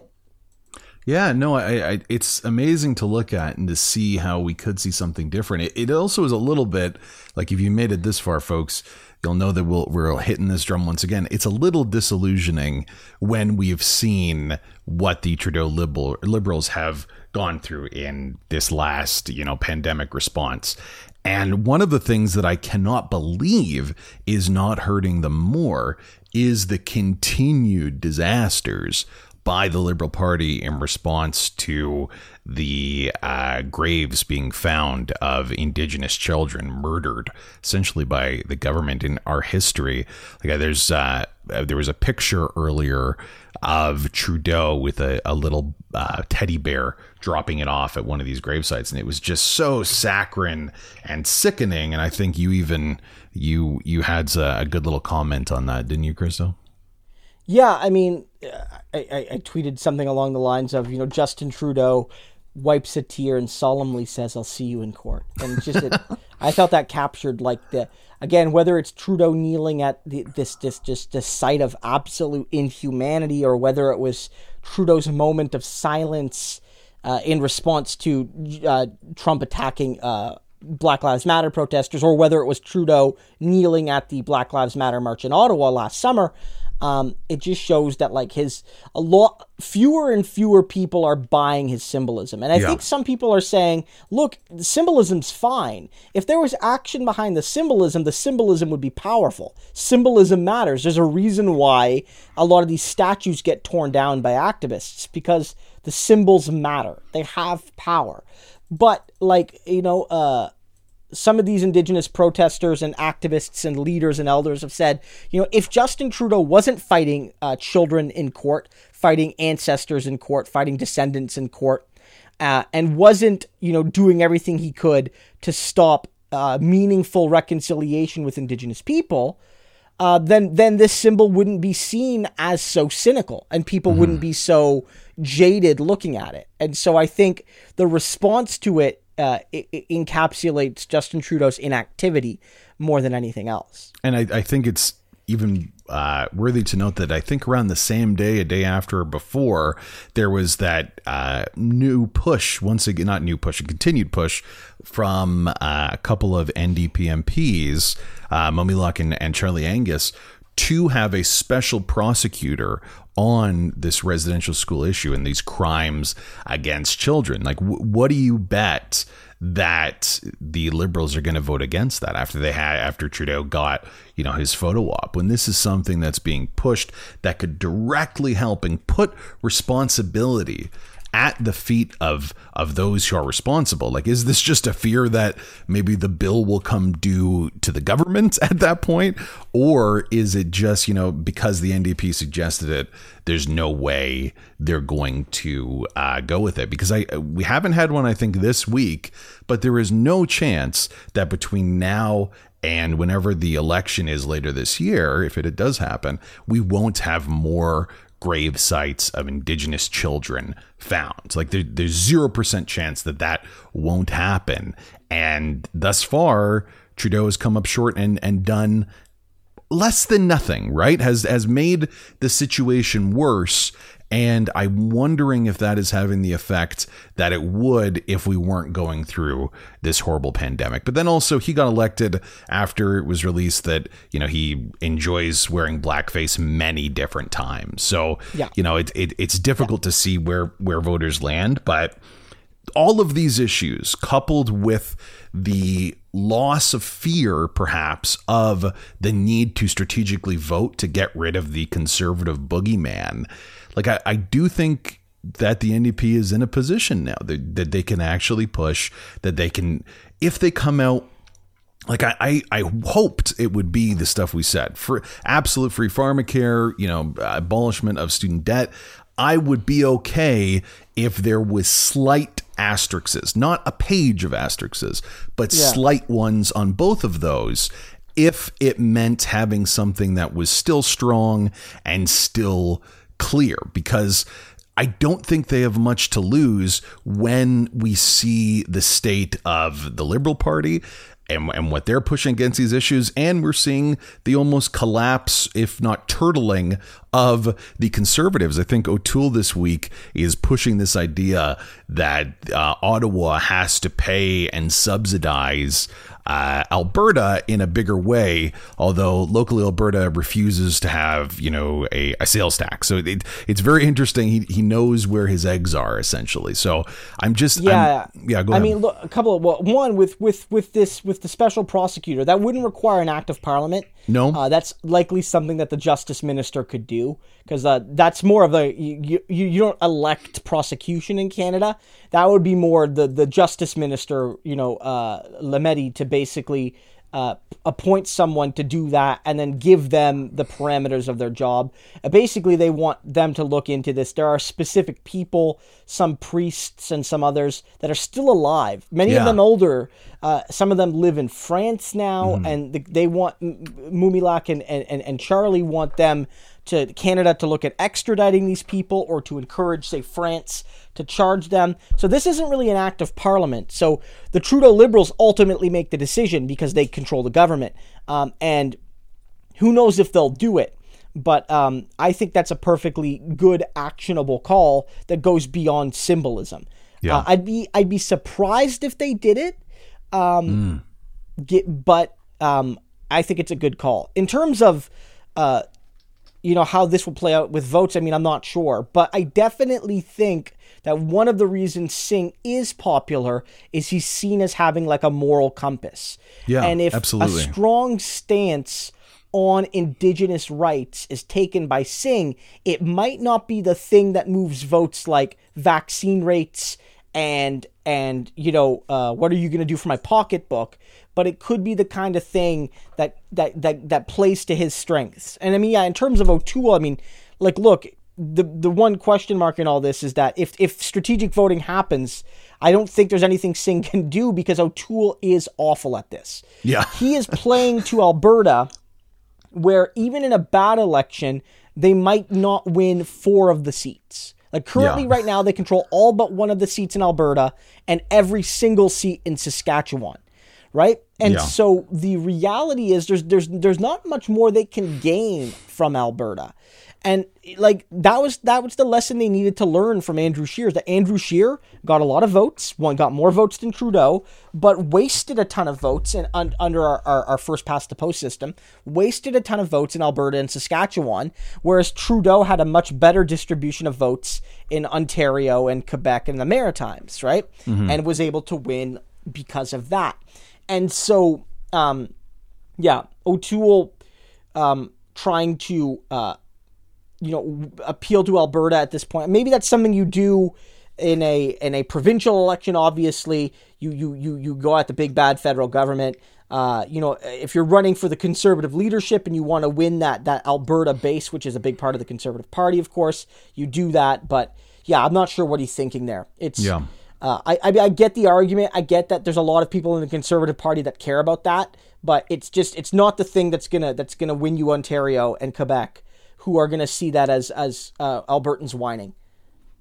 Yeah, no, I, I, it's amazing to look at and to see how we could see something different. It, it also is a little bit like if you made it this far, folks, you'll know that we'll, we're hitting this drum once again. It's a little disillusioning when we've seen what the Trudeau liberal, liberals have gone through in this last, you know, pandemic response. And one of the things that I cannot believe is not hurting them more is the continued disasters by the Liberal Party in response to the uh, graves being found of Indigenous children murdered, essentially by the government in our history. Like, there's uh, there was a picture earlier of Trudeau with a, a little uh, teddy bear dropping it off at one of these grave sites, and it was just so saccharine and sickening. And I think you even you you had a, a good little comment on that, didn't you, Christo? Yeah, I mean, I, I, I tweeted something along the lines of, you know, Justin Trudeau wipes a tear and solemnly says, "I'll see you in court." And just, it, I felt that captured like the again, whether it's Trudeau kneeling at the, this this just this site of absolute inhumanity, or whether it was Trudeau's moment of silence uh, in response to uh, Trump attacking. Uh, Black Lives Matter protesters, or whether it was Trudeau kneeling at the Black Lives Matter march in Ottawa last summer, um, it just shows that like his a lot fewer and fewer people are buying his symbolism. And i yeah. think some people are saying look the symbolism's fine. If there was action behind the symbolism the symbolism would be powerful. Symbolism matters. There's a reason why a lot of these statues get torn down by activists because the symbols matter. They have power. But like you know uh some of these indigenous protesters and activists and leaders and elders have said, you know, if Justin Trudeau wasn't fighting uh, children in court, fighting ancestors in court, fighting descendants in court, uh, and wasn't, you know, doing everything he could to stop uh, meaningful reconciliation with indigenous people, uh, then then this symbol wouldn't be seen as so cynical, and people mm. wouldn't be so jaded looking at it. And so I think the response to it uh, encapsulates Justin Trudeau's inactivity more than anything else. And I, I think it's even uh, worthy to note that I think around the same day, a day after or before, there was that uh, new push, once again, not new push, a continued push from uh, a couple of NDP MPs, uh, and, and Charlie Angus, to have a special prosecutor on this residential school issue and these crimes against children. Like, w- what do you bet that the liberals are going to vote against that after they had after Trudeau got you know his photo op when this is something that's being pushed that could directly help and put responsibility at the feet of of those who are responsible? Like is this just a fear that maybe the bill will come due to the government at that point? Or is it just you know because the ndp suggested it there's no way they're going to uh, go with it? Because i we haven't had one i think this week but there is no chance that between now and whenever the election is later this year, if it does happen, we won't have more grave sites of indigenous children found. Like there, there's zero percent chance that that won't happen. And thus far, Trudeau has come up short and and done less than nothing. Right? Has has made the situation worse and I'm wondering if that is having the effect that it would if we weren't going through this horrible pandemic. But then also, he got elected after it was released that, you know, he enjoys wearing blackface many different times. So, yeah. you know, it, it it's difficult yeah. to see where, where voters land. But all of these issues, coupled with the loss of fear, perhaps, of the need to strategically vote to get rid of the conservative boogeyman like I, I do think that the NDP is in a position now that, that they can actually push, that they can, if they come out like I, I, I, hoped it would be the stuff we said for absolute free pharmacare, you know, abolishment of student debt. I would be okay if there was slight asterisks, not a page of asterisks, but yeah. slight ones on both of those. If it meant having something that was still strong and still clear because I don't think they have much to lose when we see the state of the Liberal Party and, and what they're pushing against these issues. And we're seeing the almost collapse, if not turtling, of the conservatives. I think O'Toole this week is pushing this idea that uh, Ottawa has to pay and subsidize uh, Alberta in a bigger way, although locally Alberta refuses to have, you know, a, a sales tax. So it, it's very interesting. He, he knows where his eggs are essentially. So I'm just, yeah, I'm, yeah, go I mean, look, a couple of, well, one with, with, with this, with the special prosecutor, that wouldn't require an act of parliament. No, uh, that's likely something that the justice minister could do because uh, that's more of a you, you you don't elect prosecution in Canada. That would be more the the justice minister, you know, uh, Lametti to basically uh, appoint someone to do that and then give them the parameters of their job. Uh, basically, they want them to look into this. There are specific people, some priests and some others that are still alive. Many yeah. of them older. Uh, some of them live in France now, mm-hmm. and they want Mumilaaq and, and, and Charlie want them to Canada to look at extraditing these people or to encourage, say, France to charge them. So this isn't really an act of parliament. So the Trudeau Liberals ultimately make the decision because they control the government. Um, and who knows if they'll do it. But um, I think that's a perfectly good, actionable call that goes beyond symbolism. Yeah. Uh, I'd be I'd be surprised if they did it. Um, mm. get, but um, I think it's a good call in terms of uh, you know, how this will play out with votes, I mean, I'm not sure. But I definitely think that one of the reasons Singh is popular is he's seen as having like a moral compass. Yeah, and if absolutely. a strong stance on indigenous rights is taken by Singh, it might not be the thing that moves votes like vaccine rates and and you know uh, what are you going to do for my pocketbook but it could be the kind of thing that that that that plays to his strengths. And I mean, yeah, in terms of O'Toole, I mean, like, look, the the one question mark in all this is that if if strategic voting happens, I don't think there's anything Singh can do because O'Toole is awful at this. Yeah, he is playing to Alberta, where even in a bad election, they might not win four of the seats. Like currently, yeah. right now, they control all but one of the seats in Alberta and every single seat in Saskatchewan, right? And yeah. so the reality is, there's there's there's not much more they can gain from Alberta. And like that was that was the lesson they needed to learn from Andrew Scheer. That Andrew Scheer got a lot of votes, one got more votes than Trudeau, but wasted a ton of votes in, un, under our, our, our, first past the post system. Wasted a ton of votes in Alberta and Saskatchewan, whereas Trudeau had a much better distribution of votes in Ontario and Quebec and the Maritimes, right? Mm-hmm. And was able to win because of that. And so, um, yeah, O'Toole um, trying to uh, you know appeal to Alberta at this point. Maybe that's something you do in a in a provincial election. Obviously, you you you you go at the big bad federal government. Uh, you know, if you're running for the conservative leadership and you want to win that that Alberta base, which is a big part of the Conservative Party, of course, you do that. But yeah, I'm not sure what he's thinking there. It's yeah. Uh, I, I I get the argument. I get that there's a lot of people in the Conservative Party that care about that, but it's just it's not the thing that's gonna that's gonna win you Ontario and Quebec who are going to see that as as uh, Albertans whining.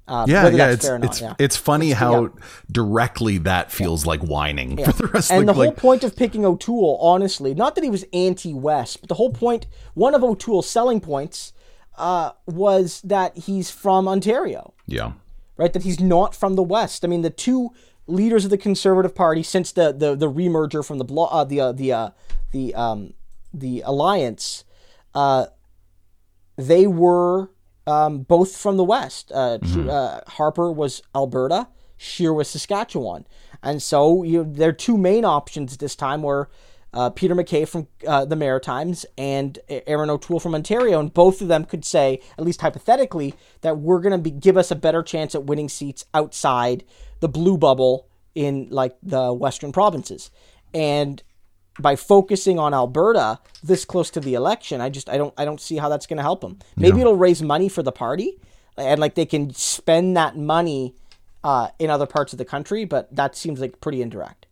Uh, yeah, yeah, it's it's, yeah. it's funny it's, how yeah. directly that feels yeah. like whining for the rest. And of the, the whole point of picking O'Toole, honestly, not that he was anti-West, but the whole point, one of O'Toole's selling points, uh, was that he's from Ontario. Yeah, right. That he's not from the West. I mean, the two leaders of the Conservative Party since the the the remerger from the blo- uh, the uh, the uh, the um the alliance, uh, they were um, both from the West. Uh, mm-hmm. uh, Harper was Alberta, Scheer was Saskatchewan. And so you know, their two main options this time were uh, Peter MacKay from uh, the Maritimes and Erin O'Toole from Ontario. And both of them could say, at least hypothetically, that we're going to give us a better chance at winning seats outside the blue bubble in like the Western provinces. And by focusing on Alberta this close to the election, I just I don't I don't see how that's going to help them. Maybe yeah. it'll raise money for the party, and like they can spend that money uh, in other parts of the country, but that seems like pretty indirect.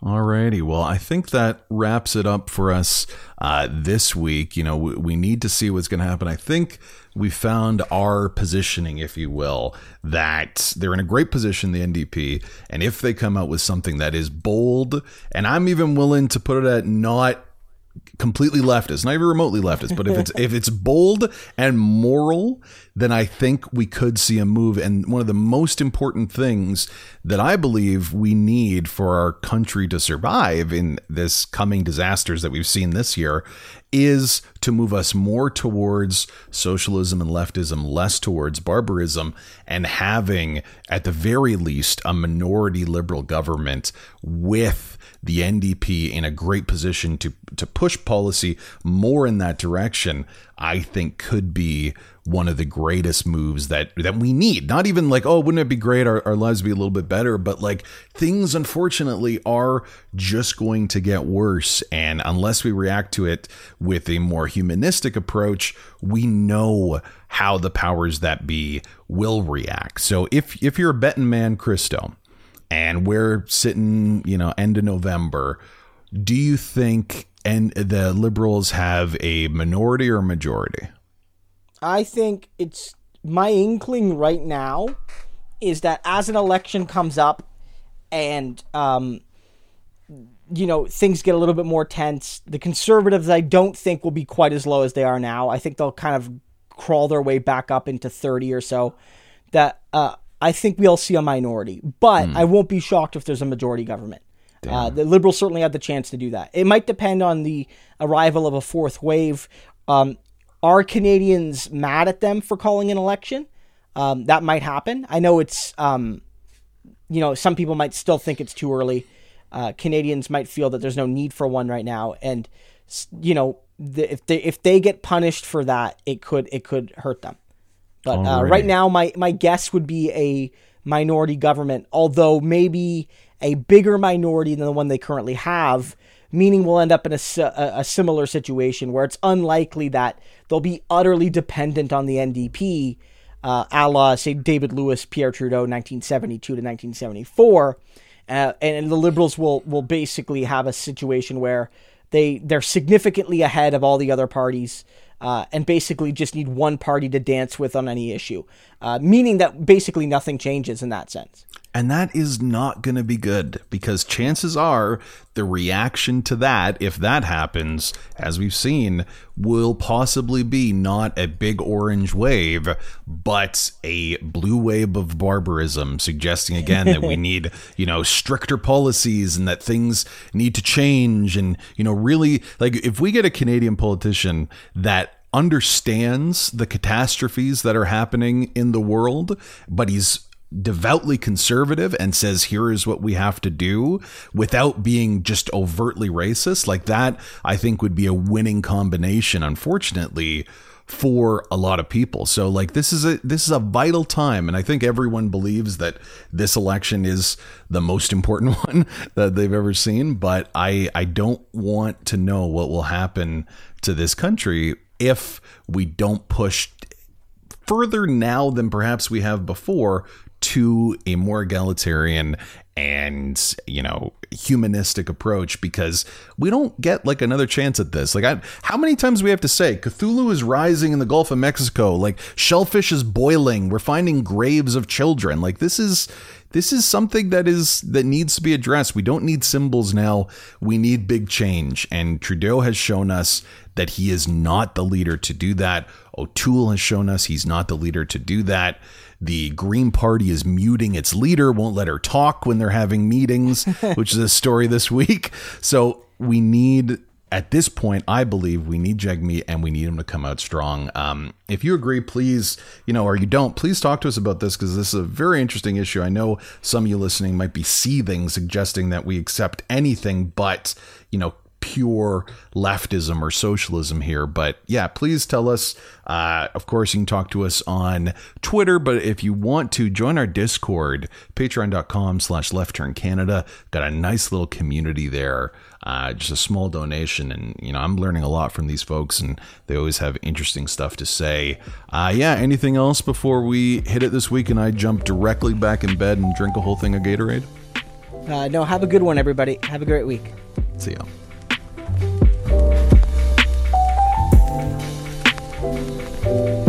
Alrighty, well, I think that wraps it up for us uh, this week. You know, we, we need to see what's going to happen. I think we found our positioning, if you will, that they're in a great position, the NDP, and if they come out with something that is bold, and I'm even willing to put it at not completely leftist, not even remotely leftist, but if it's if it's bold and moral, then I think we could see a move. And one of the most important things that I believe we need for our country to survive in this coming disasters that we've seen this year is to move us more towards socialism and leftism, less towards barbarism, and having, at the very least, a minority liberal government with the NDP in a great position to to push policy more in that direction, I think could be one of the greatest moves that that we need. Not even like, oh, wouldn't it be great our, our lives be a little bit better, but like things unfortunately are just going to get worse. And unless we react to it with a more humanistic approach, we know how the powers that be will react. So if if you're a betting man, Christo, and we're sitting, you know, end of November. Do you think and the liberals have a minority or majority? I think it's my inkling right now is that as an election comes up and um, you know things get a little bit more tense, the conservatives I don't think will be quite as low as they are now. I think they'll kind of crawl their way back up into 30 or so. That uh, I think we'll see a minority, but mm. I won't be shocked if there's a majority government. Uh, the Liberals certainly have the chance to do that. It might depend on the arrival of a fourth wave. Um, are Canadians mad at them for calling an election? Um, that might happen. I know it's, um, you know, some people might still think it's too early. Uh, Canadians might feel that there's no need for one right now, and you know, the, if they if they get punished for that, it could it could hurt them. But uh, right now, my my guess would be a minority government, although maybe a bigger minority than the one they currently have. Meaning, we'll end up in a, a, a similar situation where it's unlikely that they'll be utterly dependent on the NDP, uh, a la, say, David Lewis, Pierre Trudeau, 1972 to 1974. Uh, and the Liberals will, will basically have a situation where they, they're significantly ahead of all the other parties uh, and basically just need one party to dance with on any issue, uh, meaning that basically nothing changes in that sense. And that is not going to be good because chances are the reaction to that, if that happens, as we've seen, will possibly be not a big orange wave, but a blue wave of barbarism, suggesting again that we need, you know, stricter policies and that things need to change. And, you know, really, like if we get a Canadian politician that understands the catastrophes that are happening in the world, but he's devoutly conservative and says here is what we have to do without being just overtly racist. Like that i think would be a winning combination unfortunately for a lot of people. So like this is a this is a vital time and i think everyone believes that this election is the most important one that they've ever seen but i i don't want to know what will happen to this country if we don't push further now than perhaps we have before to a more egalitarian and you know humanistic approach because we don't get like another chance at this. Like I, how many times we have to say cthulhu is rising in the gulf of mexico? Like shellfish is boiling. We're finding graves of children. Like this is this is something that is that needs to be addressed. We don't need symbols now. We need big change. And trudeau has shown us that he is not the leader to do that. O'toole has shown us he's not the leader to do that the Green Party is muting its leader, won't let her talk when they're having meetings, which is a story this week. So we need at this point, I believe we need Jagmeet and we need him to come out strong. Um, if you agree, please, you know, or you don't, please talk to us about this because this is a very interesting issue. I know some of you listening might be seething, suggesting that we accept anything but, you know, pure leftism or socialism here. But yeah, please tell us. Uh, of course, you can talk to us on Twitter, but if you want to join our Discord, patreon.com slash left turn Canada. Got a nice little community there. Uh, just a small donation. And, you know, I'm learning a lot from these folks and they always have interesting stuff to say. Uh, yeah, anything else before we hit it this week and I jump directly back in bed and drink a whole thing of Gatorade? Uh, no, have a good one, everybody. Have a great week. See ya. Thank you.